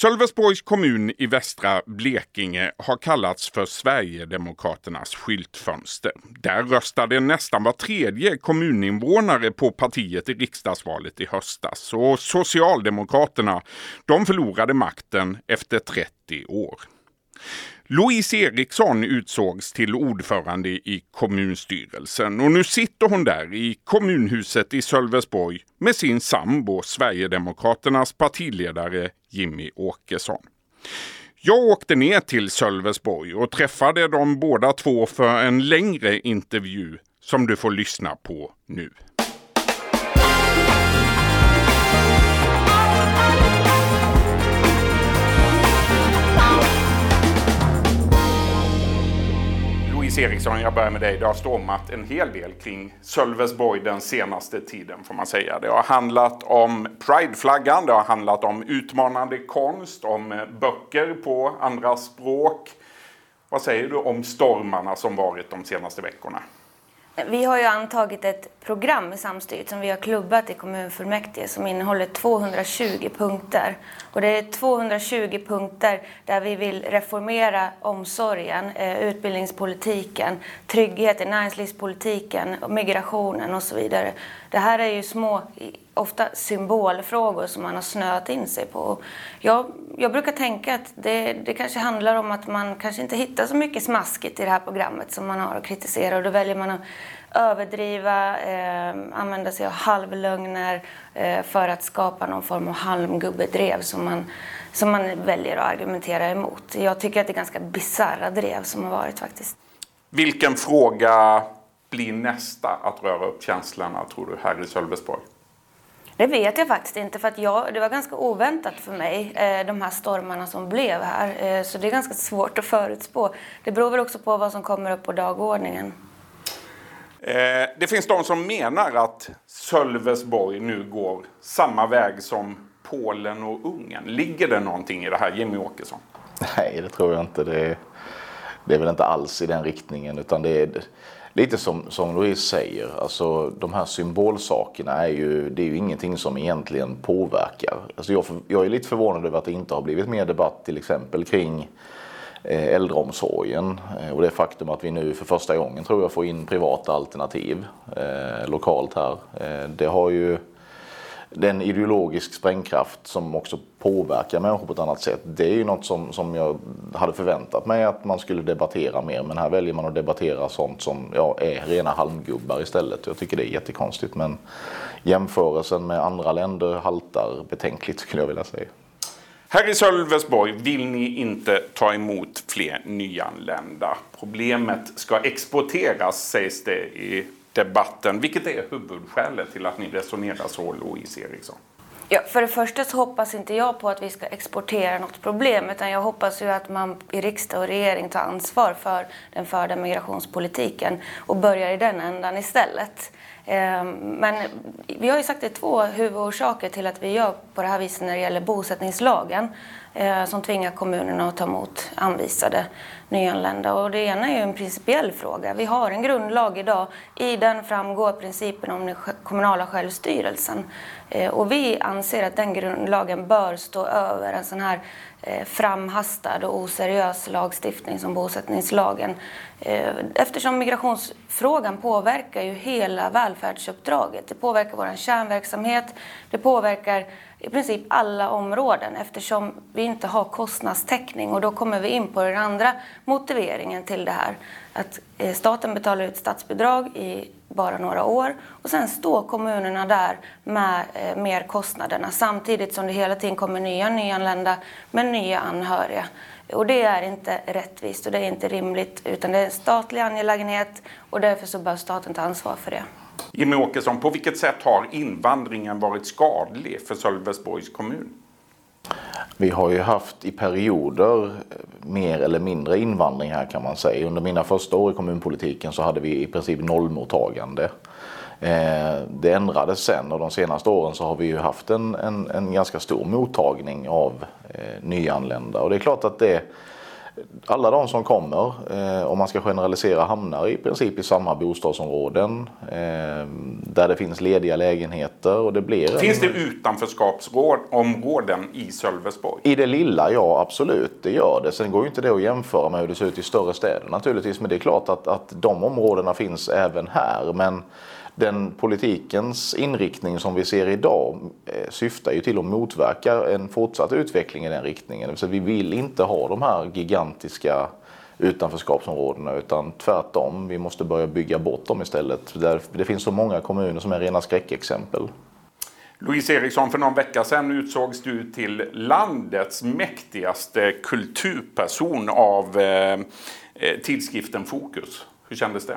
Sölvesborgs kommun i västra Blekinge har kallats för Sverigedemokraternas skyltfönster. Där röstade nästan var tredje kommuninvånare på partiet i riksdagsvalet i höstas. Och Socialdemokraterna, de förlorade makten efter 30 år. Louise Eriksson utsågs till ordförande i kommunstyrelsen och nu sitter hon där i kommunhuset i Sölvesborg med sin sambo Sverigedemokraternas partiledare Jimmy Åkesson. Jag åkte ner till Sölvesborg och träffade de båda två för en längre intervju som du får lyssna på nu. Louise Eriksson, jag börjar med dig. Det har stormat en hel del kring Sölvesborg den senaste tiden får man säga. Det har handlat om prideflaggan, det har handlat om utmanande konst, om eh, böcker på andra språk. Vad säger du om stormarna som varit de senaste veckorna? Vi har ju antagit ett program i samstyret som vi har klubbat i kommunfullmäktige som innehåller 220 punkter. Och det är 220 punkter där vi vill reformera omsorgen, eh, utbildningspolitiken, tryggheten, näringslivspolitiken, migrationen och så vidare. Det här är ju små, ofta symbolfrågor som man har snöat in sig på. Jag, jag brukar tänka att det, det kanske handlar om att man kanske inte hittar så mycket smaskigt i det här programmet som man har att kritisera och då väljer man att överdriva, eh, använda sig av halvlögner eh, för att skapa någon form av halmgubbedrev som man, som man väljer att argumentera emot. Jag tycker att det är ganska bisarra drev som har varit faktiskt. Vilken fråga blir nästa att röra upp känslorna tror du här i Sölvesborg? Det vet jag faktiskt inte för att jag, det var ganska oväntat för mig eh, de här stormarna som blev här. Eh, så det är ganska svårt att förutspå. Det beror väl också på vad som kommer upp på dagordningen. Eh, det finns de som menar att Sölvesborg nu går samma väg som Polen och Ungern. Ligger det någonting i det här, Jimmy Åkesson? Nej, det tror jag inte. Det är, det är väl inte alls i den riktningen utan det är lite som, som Louise säger, alltså de här symbolsakerna är ju, det är ju ingenting som egentligen påverkar. Alltså jag, jag är lite förvånad över att det inte har blivit mer debatt till exempel kring eh, äldreomsorgen eh, och det faktum att vi nu för första gången tror jag får in privata alternativ eh, lokalt här. Eh, det har ju den ideologisk sprängkraft som också påverkar människor på ett annat sätt. Det är ju något som, som jag hade förväntat mig att man skulle debattera mer. Men här väljer man att debattera sånt som ja, är rena halmgubbar istället. Jag tycker det är jättekonstigt. Men jämförelsen med andra länder haltar betänkligt skulle jag vilja säga. Här i Sölvesborg vill ni inte ta emot fler nyanlända. Problemet ska exporteras sägs det i debatten. Vilket är huvudskälet till att ni resonerar så, Louise Eriksson? Ja, för det första så hoppas inte jag på att vi ska exportera något problem utan jag hoppas ju att man i riksdag och regering tar ansvar för den förda migrationspolitiken och börjar i den ändan istället. Ehm, men vi har ju sagt det är två huvudorsaker till att vi gör på det här viset när det gäller bosättningslagen eh, som tvingar kommunerna att ta emot anvisade nyanlända. Och det ena är ju en principiell fråga. Vi har en grundlag idag. I den framgår principen om den kommunala självstyrelsen. Eh, och vi anser att den grundlagen bör stå över en sån här eh, framhastad och oseriös lagstiftning som bosättningslagen. Eh, eftersom migrationsfrågan påverkar ju hela välfärdsuppdraget. Det påverkar vår kärnverksamhet, det påverkar i princip alla områden eftersom vi inte har kostnadstäckning och då kommer vi in på den andra motiveringen till det här. Att eh, staten betalar ut statsbidrag i bara några år och sen står kommunerna där med eh, merkostnaderna samtidigt som det hela tiden kommer nya nyanlända med nya anhöriga. Och det är inte rättvist och det är inte rimligt utan det är en statlig angelägenhet och därför så bör staten ta ansvar för det. Jimmy Åkesson, på vilket sätt har invandringen varit skadlig för Sölvesborgs kommun? Vi har ju haft i perioder mer eller mindre invandring här kan man säga. Under mina första år i kommunpolitiken så hade vi i princip nollmottagande. Eh, det ändrades sen och de senaste åren så har vi ju haft en, en, en ganska stor mottagning av eh, nyanlända och det är klart att det alla de som kommer, eh, om man ska generalisera, hamnar i princip i samma bostadsområden eh, där det finns lediga lägenheter. Och det blir finns en... det utanförskapsområden i Sölvesborg? I det lilla, ja absolut, det gör det. Sen går ju inte det att jämföra med hur det ser ut i större städer naturligtvis, men det är klart att, att de områdena finns även här. Men den politikens inriktning som vi ser idag eh, syftar ju till att motverka en fortsatt utveckling i den riktningen. Så vi vill inte ha de här gigantiska utanförskapsområdena utan tvärtom, vi måste börja bygga bort dem istället. Det finns så många kommuner som är rena skräckexempel. Louise Eriksson, för någon vecka sedan utsågs du till landets mäktigaste kulturperson av eh, eh tidskriften Fokus. Hur kändes det?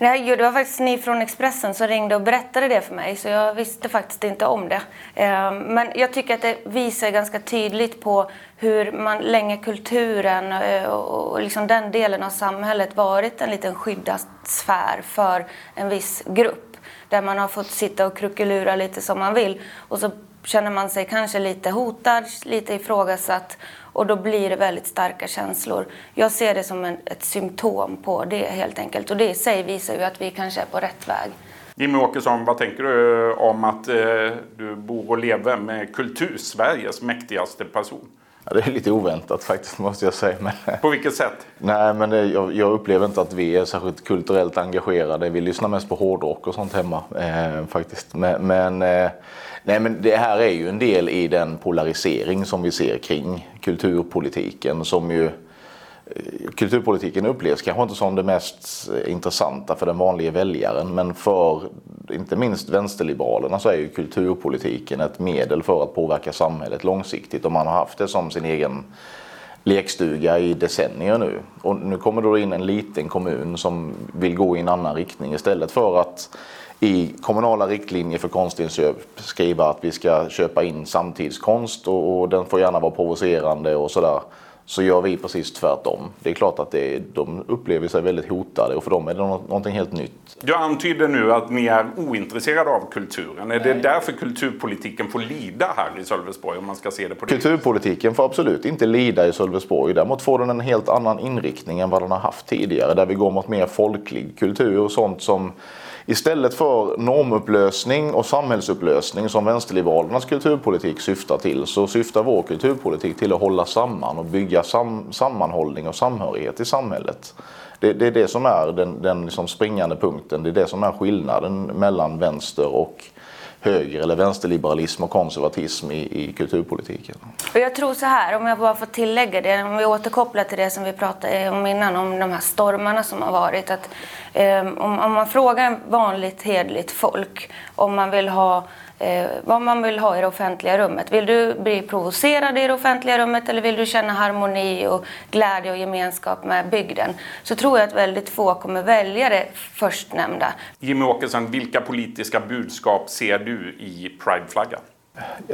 Nej, det var faktiskt ni från Expressen som ringde och berättade det för mig, så jag visste faktiskt inte om det. Ehm, men jag tycker att det visar ganska tydligt på hur man länge kulturen eh, och liksom den delen av samhället varit en liten skyddad sfär för en viss grupp. Där man har fått sitta och krukelura lite som man vill. Och så känner man sig kanske lite hotad, lite ifrågasatt och då blir det väldigt starka känslor. Jag ser det som en, ett symptom på det helt enkelt och det i sig visar ju att vi kanske är på rätt väg. Jimmy Åkesson, vad tänker du om att eh, du bor och lever med Kultursveriges mäktigaste person? Ja, det är lite oväntat faktiskt måste jag säga. Men, på vilket sätt? Nej, men det, jag, jag, upplever inte att vi är särskilt kulturellt engagerade. Vi lyssnar mest på hårdrock och sånt hemma eh, faktiskt. Men, men eh, Nej, men det här är ju en del i den polarisering som vi ser kring kulturpolitiken som ju eh, Kulturpolitiken upplevs kanske inte som det mest intressanta för den vanliga väljaren men för inte minst vänsterliberalerna så är ju kulturpolitiken ett medel för att påverka samhället långsiktigt och man har haft det som sin egen lekstuga i decennier nu. Och nu kommer då in en liten kommun som vill gå i en annan riktning istället för att i kommunala riktlinjer för konstinköp skriva att vi ska köpa in samtidskonst och, och den får gärna vara provocerande och sådär. Så gör vi precis tvärtom. Det är klart att det, de upplever sig väldigt hotade och för dem är det någonting helt nytt. Du antyder nu att ni är ointresserade av kulturen. Är det därför kulturpolitiken får lida här i Sölvesborg om man ska se det på det Kulturpolitiken får absolut inte lida i Sölvesborg. Däremot får den en helt annan inriktning än vad den har haft tidigare. Där vi går mot mer folklig kultur och sånt som Istället för normupplösning och samhällsupplösning som vänsterliberalernas kulturpolitik syftar till så syftar vår kulturpolitik till att hålla samman och bygga sam sammanhållning och samhörighet i samhället. Det, det är det som är den, den liksom springande punkten, det är det som är skillnaden mellan vänster och höger eller vänsterliberalism och konservatism i, i kulturpolitiken. Och jag tror så här, om jag bara får tillägga det, om vi återkopplar till det som vi pratade om innan, om de här stormarna som har varit. Att, eh, om, om man frågar vanligt hedligt folk om man vill ha eh, vad man vill ha i det offentliga rummet. Vill du bli provocerad i det offentliga rummet eller vill du känna harmoni och glädje och gemenskap med bygden? Så tror jag att väldigt få kommer välja det förstnämnda. Jimmy Åkesson, vilka politiska budskap ser du i prideflaggan?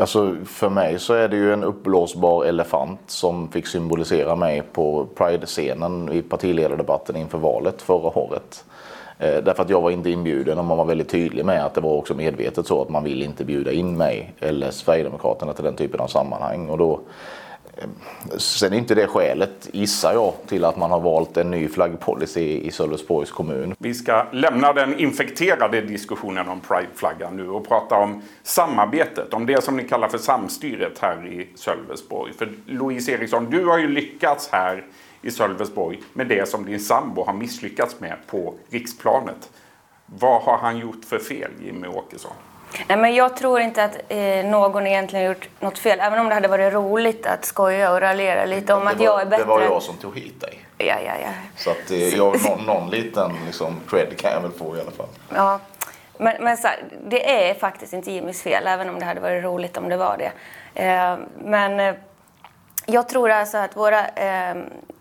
Alltså för mig så är det ju en uppblåsbar elefant som fick symbolisera mig på Pride-scenen i partiledardebatten inför valet förra året. Eh, därför att jag var inte inbjuden och man var väldigt tydlig med att det var också medvetet så att man vill inte bjuda in mig eller Sverigedemokraterna till den typen av sammanhang. Och då, eh, sen är inte det skälet, gissar jag, till att man har valt en ny flaggpolicy i Sölvesborgs kommun. Vi ska lämna den infekterade diskussionen om Prideflaggan nu och prata om samarbetet, om det som ni kallar för samstyret här i Sölvesborg. För Louise Eriksson, du har ju lyckats här i Sölvesborg med det som din sambo har misslyckats med på riksplanet. Vad har han gjort för fel, Jimmy Åkesson? Nej, men jag tror inte att eh, någon egentligen gjort något fel, även om det hade varit roligt att skoja och raljera lite om var, att jag är bättre. Det var jag som tog hit dig. Ja, ja, ja. Så att eh, jag, någon, någon liten liksom, cred kan jag väl få i alla fall. Ja, men, men så här, det är faktiskt inte Jimmys fel, även om det hade varit roligt om det var det. Eh, men eh, jag tror alltså att våra eh,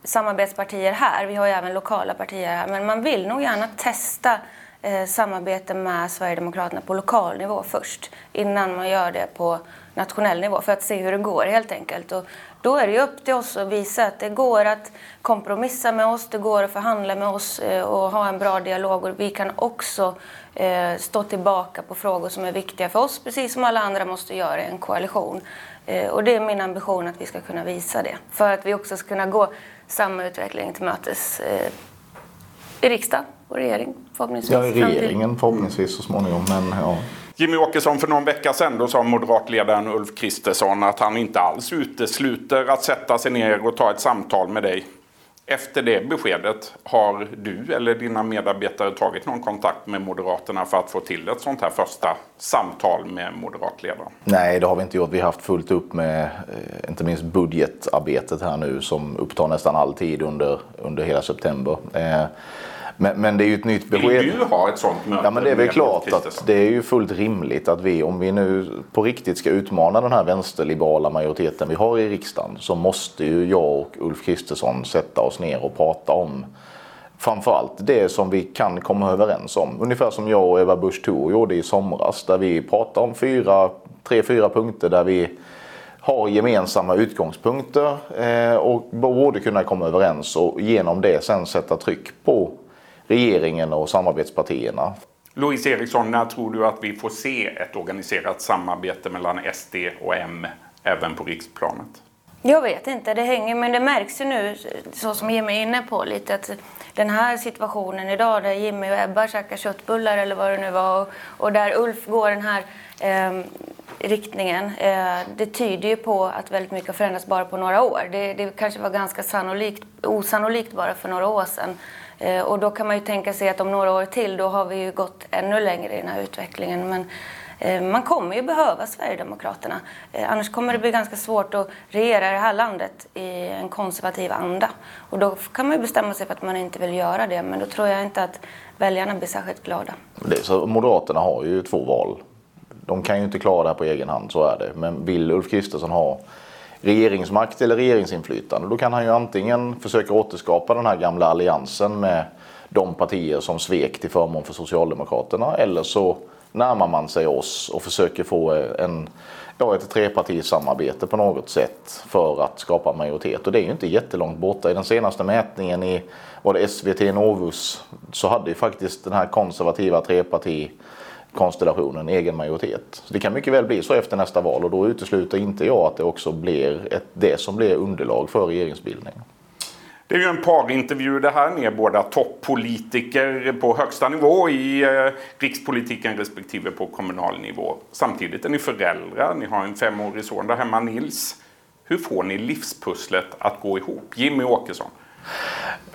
samarbetspartier här, vi har ju även lokala partier här, men man vill nog gärna testa eh, samarbete med Sverigedemokraterna på lokal nivå först innan man gör det på nationell nivå för att se hur det går helt enkelt. Och då är det ju upp till oss att visa att det går att kompromissa med oss, det går att förhandla med oss eh, och ha en bra dialog och vi kan också eh, stå tillbaka på frågor som är viktiga för oss precis som alla andra måste göra i en koalition. Eh, och det är min ambition att vi ska kunna visa det. För att vi också ska kunna gå samma utveckling till mötes eh, i riksdag och regering förhoppningsvis. Ja, i regeringen förhoppningsvis så småningom. Men, ja. Jimmy Åkesson, för någon vecka sedan då sa moderatledaren Ulf Kristersson att han inte alls utesluter att sätta sig ner och ta ett samtal med dig. Efter det beskedet, har du eller dina medarbetare tagit någon kontakt med Moderaterna för att få till ett sånt här första samtal med moderatledaren? Nej, det har vi inte gjort. Vi har haft fullt upp med eh, inte minst budgetarbetet här nu som upptar nästan all tid under, under hela september. Eh, men, men, det är ju ett nytt besked. Vill du ha ett sånt möte? Ja, men det är väl klart att det är ju fullt rimligt att vi, om vi nu på riktigt ska utmana den här vänsterliberala majoriteten vi har i riksdagen, så måste ju jag och Ulf Kristersson sätta oss ner och prata om framförallt det som vi kan komma överens om. Ungefär som jag och Eva Busch Thor gjorde i somras, där vi pratade om fyra, tre, fyra punkter där vi har gemensamma utgångspunkter eh, och borde kunna komma överens och genom det sen sätta tryck på regeringen och samarbetspartierna. Louise Eriksson, när tror du att vi får se ett organiserat samarbete mellan SD och M även på riksplanet? Jag vet inte, det hänger, men det märks ju nu, så som Jimmy är inne på lite, att den här situationen idag där Jimmy och Ebba käkar köttbullar eller vad det nu var och, och där Ulf går den här eh, riktningen. Eh, det tyder ju på att väldigt mycket har förändrats bara på några år. Det, det kanske var ganska sannolikt, osannolikt bara för några år sedan. Eh, och då kan man ju tänka sig att om några år till då har vi ju gått ännu längre i den här utvecklingen. Men eh, man kommer ju behöva Sverigedemokraterna. Eh, annars kommer det bli ganska svårt att regera det här landet i en konservativ anda. Och då kan man ju bestämma sig för att man inte vill göra det. Men då tror jag inte att väljarna blir särskilt glada. Så Moderaterna har ju två val. De kan ju inte klara det här på egen hand, så är det. Men vill Ulf Kristersson ha regeringsmakt eller regeringsinflytande. Då kan han ju antingen försöka återskapa den här gamla alliansen med de partier som svek till förmån för Socialdemokraterna eller så närmar man sig oss och försöker få en, ja, ett trepartisamarbete på något sätt för att skapa majoritet. Och det är ju inte jättelångt borta. I den senaste mätningen i var det SVT Novus så hade ju faktiskt den här konservativa treparti konstellationen egen majoritet. Så det kan mycket väl bli så efter nästa val och då utesluter inte jag att det också blir ett, det som blir underlag för regeringsbildning. Det är ju en parintervju det här. Ni är båda toppolitiker på högsta nivå i eh, rikspolitiken respektive på kommunal nivå. Samtidigt är ni föräldrar. Ni har en femårig son där hemma, Nils. Hur får ni livspusslet att gå ihop? Jimmy Åkesson.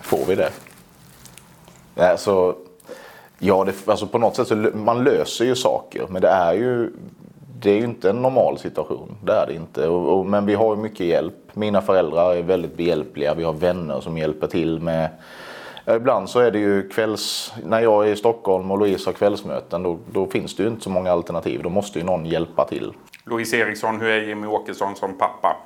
Får vi det? Alltså, Ja, det, alltså på något sätt så man löser ju saker. Men det är ju, det är ju inte en normal situation. Det är det inte. Och, och, men vi har ju mycket hjälp. Mina föräldrar är väldigt behjälpliga. Vi har vänner som hjälper till med ibland så är det ju kvälls... När jag är i Stockholm och Louise har kvällsmöten då, då, finns det ju inte så många alternativ. Då måste ju någon hjälpa till. Louise Eriksson, hur är Jimmy Åkesson som pappa?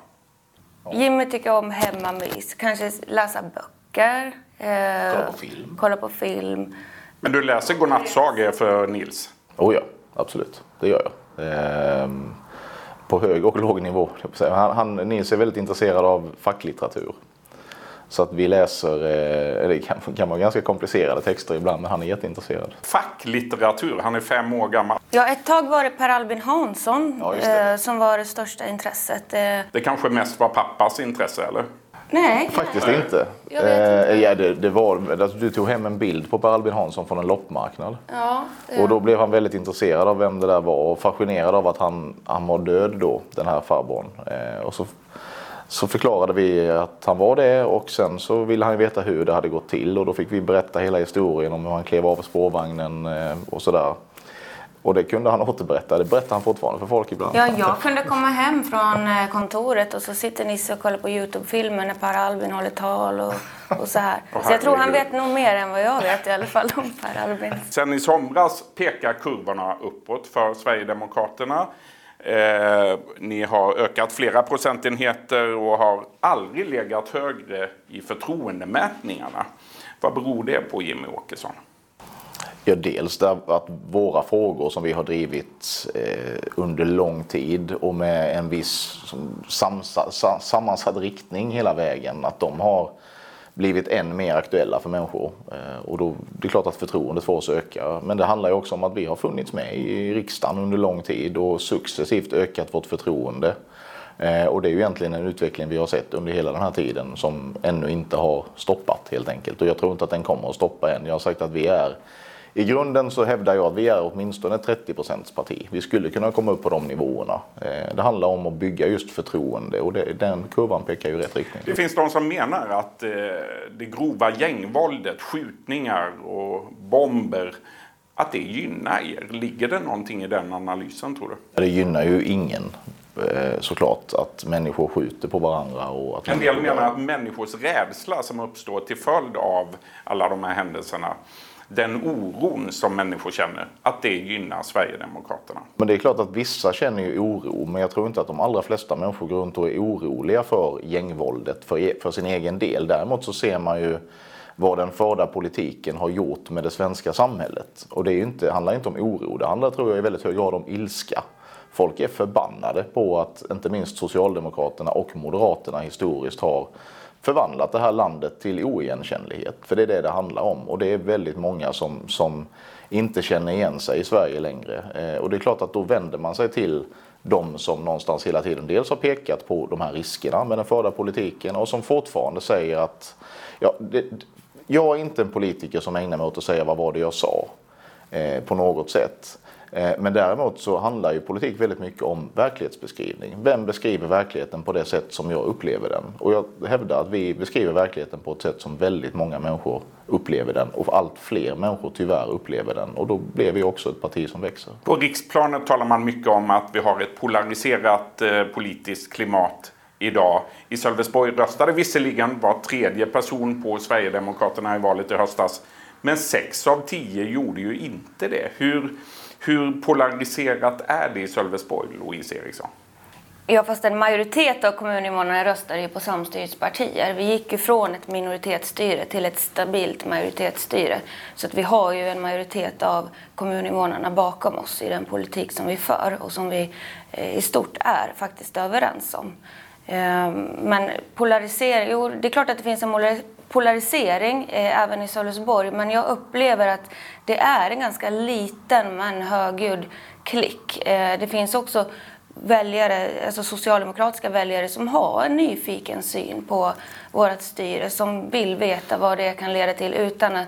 Ja. Jimmy tycker om hemmamys. Kanske läsa böcker. Eh, kolla på film. Kolla på film. Men du läser godnattsagor för Nils? Oh ja, absolut. Det gör jag. Ehm, på hög och låg nivå. Han, han, Nils är väldigt intresserad av facklitteratur. Så att vi läser, eh, det kan, kan vara ganska komplicerade texter ibland, men han är jätteintresserad. Facklitteratur, han är fem år gammal. Ja, ett tag var det Per Albin Hansson ja, eh, som var det största intresset. Eh. Det kanske mest var pappas intresse, eller? Nej. Faktiskt inte. Jag vet inte. Eh, ja, det, det var, alltså, du tog hem en bild på Per Albin Hansson från en loppmarknad. Ja, Och då blev han väldigt intresserad av vem det där var och fascinerad av att han, han var död då, den här farbrorn. Eh, och så, så förklarade vi att han var det och sen så ville han veta hur det hade gått till och då fick vi berätta hela historien om hur han klev av spårvagnen eh, och sådär. Och det kunde han återberätta. Det berättar han fortfarande för folk ibland. Ja, jag kunde komma hem från eh, kontoret och så sitter Nisse och kollar på Youtube-filmer när Per Albin håller tal och, och så här. Så jag tror han vet nog mer än vad jag vet i alla fall om Per Albin. Sen i somras pekar kurvorna uppåt för Sverigedemokraterna. Eh, ni har ökat flera procentenheter och har aldrig legat högre i förtroendemätningarna. Vad beror det på Jimmy Åkesson? Ja, dels att våra frågor som vi har drivit eh, under lång tid och med en viss samsa, sammansatt riktning hela vägen, att de har blivit än mer aktuella för människor. Eh, och då det är klart att förtroendet för oss ökar. Men det handlar ju också om att vi har funnits med i riksdagen under lång tid och successivt ökat vårt förtroende. Eh, och det är ju egentligen en utveckling vi har sett under hela den här tiden som ännu inte har stoppat helt enkelt. Och jag tror inte att den kommer att stoppa än. Jag har sagt att vi är i grunden så hävdar jag att vi är åtminstone 30 parti. Vi skulle kunna komma upp på de nivåerna. Eh, det handlar om att bygga just förtroende och det, den kurvan pekar ju i rätt riktning. Det finns de som menar att eh, det grova gängvåldet, skjutningar och bomber att det gynnar er. Ligger det någonting i den analysen tror du? Det gynnar ju ingen eh, såklart att människor skjuter på varandra. Och att en del menar att människors rädsla som uppstår till följd av alla de här händelserna den oron som människor känner, att det gynnar Sverigedemokraterna. Men det är klart att vissa känner ju oro, men jag tror inte att de allra flesta människor går runt och är oroliga för gängvåldet för, e- för sin egen del. Däremot så ser man ju vad den förda politiken har gjort med det svenska samhället. Och det är inte, handlar inte om oro, det handlar tror jag i väldigt hög grad om ilska. Folk är förbannade på att inte minst Socialdemokraterna och Moderaterna historiskt har förvandlat det här landet till oigenkännlighet. För det är det det handlar om. Och det är väldigt många som, som inte känner igen sig i Sverige längre. Eh, och det är klart att då vänder man sig till de som någonstans hela tiden dels har pekat på de här riskerna med den förda politiken och som fortfarande säger att ja, det, jag är inte en politiker som ägnar mig åt att säga vad var det jag sa eh, på något sätt. Eh, men däremot så handlar ju politik väldigt mycket om verklighetsbeskrivning. Vem beskriver verkligheten på det sätt som jag upplever den? Och jag hävdar att vi beskriver verkligheten på ett sätt som väldigt många människor upplever den och allt fler människor tyvärr upplever den. Och då blir vi också ett parti som växer. På riksplanet talar man mycket om att vi har ett polariserat eh, politiskt klimat idag. I Sölvesborg röstade visserligen var tredje person på Sverigedemokraterna i valet i höstas. Men sex av tio gjorde ju inte det. Hur, hur polariserat är det i Sölvesborg, Louise Eriksson? Ja, fast en majoritet av kommuninvånarna röstade ju på samstyrespartier. Vi gick ju från ett minoritetsstyre till ett stabilt majoritetsstyre. Så att vi har ju en majoritet av kommuninvånarna bakom oss i den politik som vi för och som vi eh, i stort är faktiskt överens om. Ehm, men polarisering, jo det är klart att det finns en polarisering eh, även i Sölvesborg men jag upplever att det är en ganska liten men högljudd klick. Eh, det finns också väljare, alltså socialdemokratiska väljare som har en nyfiken syn på vårt styre som vill veta vad det kan leda till utan att,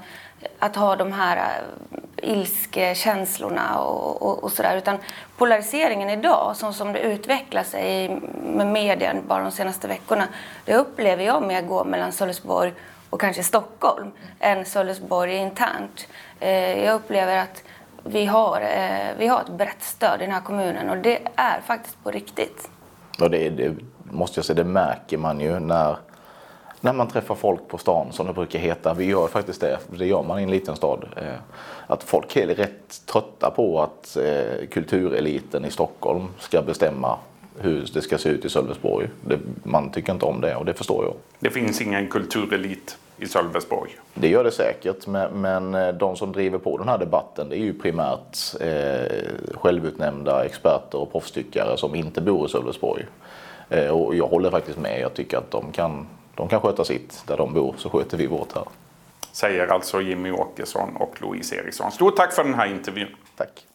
att ha de här eh, ilskekänslorna och, och, och sådär. Utan polariseringen idag, så som det utvecklar sig med medien bara de senaste veckorna, det upplever jag mer går mellan Sölvesborg och kanske Stockholm än Sölvesborg internt. Eh, jag upplever att vi har, eh, vi har ett brett stöd i den här kommunen och det är faktiskt på riktigt. Och det, det måste jag säga, det märker man ju när, när man träffar folk på stan som det brukar heta. Vi gör faktiskt det, det gör man i en liten stad. Eh, att folk är rätt trötta på att kultureliten i Stockholm ska bestämma hur det ska se ut i Sölvesborg. Det, man tycker inte om det och det förstår jag. Det finns ingen kulturelit i Sölvesborg? Det gör det säkert, men, eh, de som driver på den här debatten det är ju primärt eh, självutnämnda experter och proffstyckare som inte bor i Sölvesborg. Eh, och jag håller faktiskt med. Jag tycker att de kan, de kan sköta sitt där de bor, så sköter vi vårt här. Säger alltså Jimmy Åkesson och Louise Eriksson. Stort tack för den här intervjun. Tack.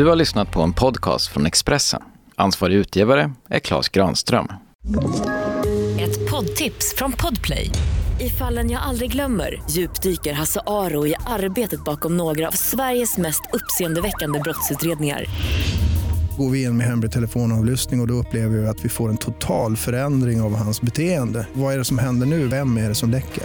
Du har lyssnat på en podcast från Expressen. Ansvarig utgivare är Klas Granström. Ett poddtips från Podplay. I fallen jag aldrig glömmer djupdyker Hasse Aro i arbetet bakom några av Sveriges mest uppseendeväckande brottsutredningar. Går vi in med hemlig telefonavlyssning och, och då upplever vi att vi får en total förändring av hans beteende. Vad är det som händer nu? Vem är det som läcker?